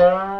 Bye.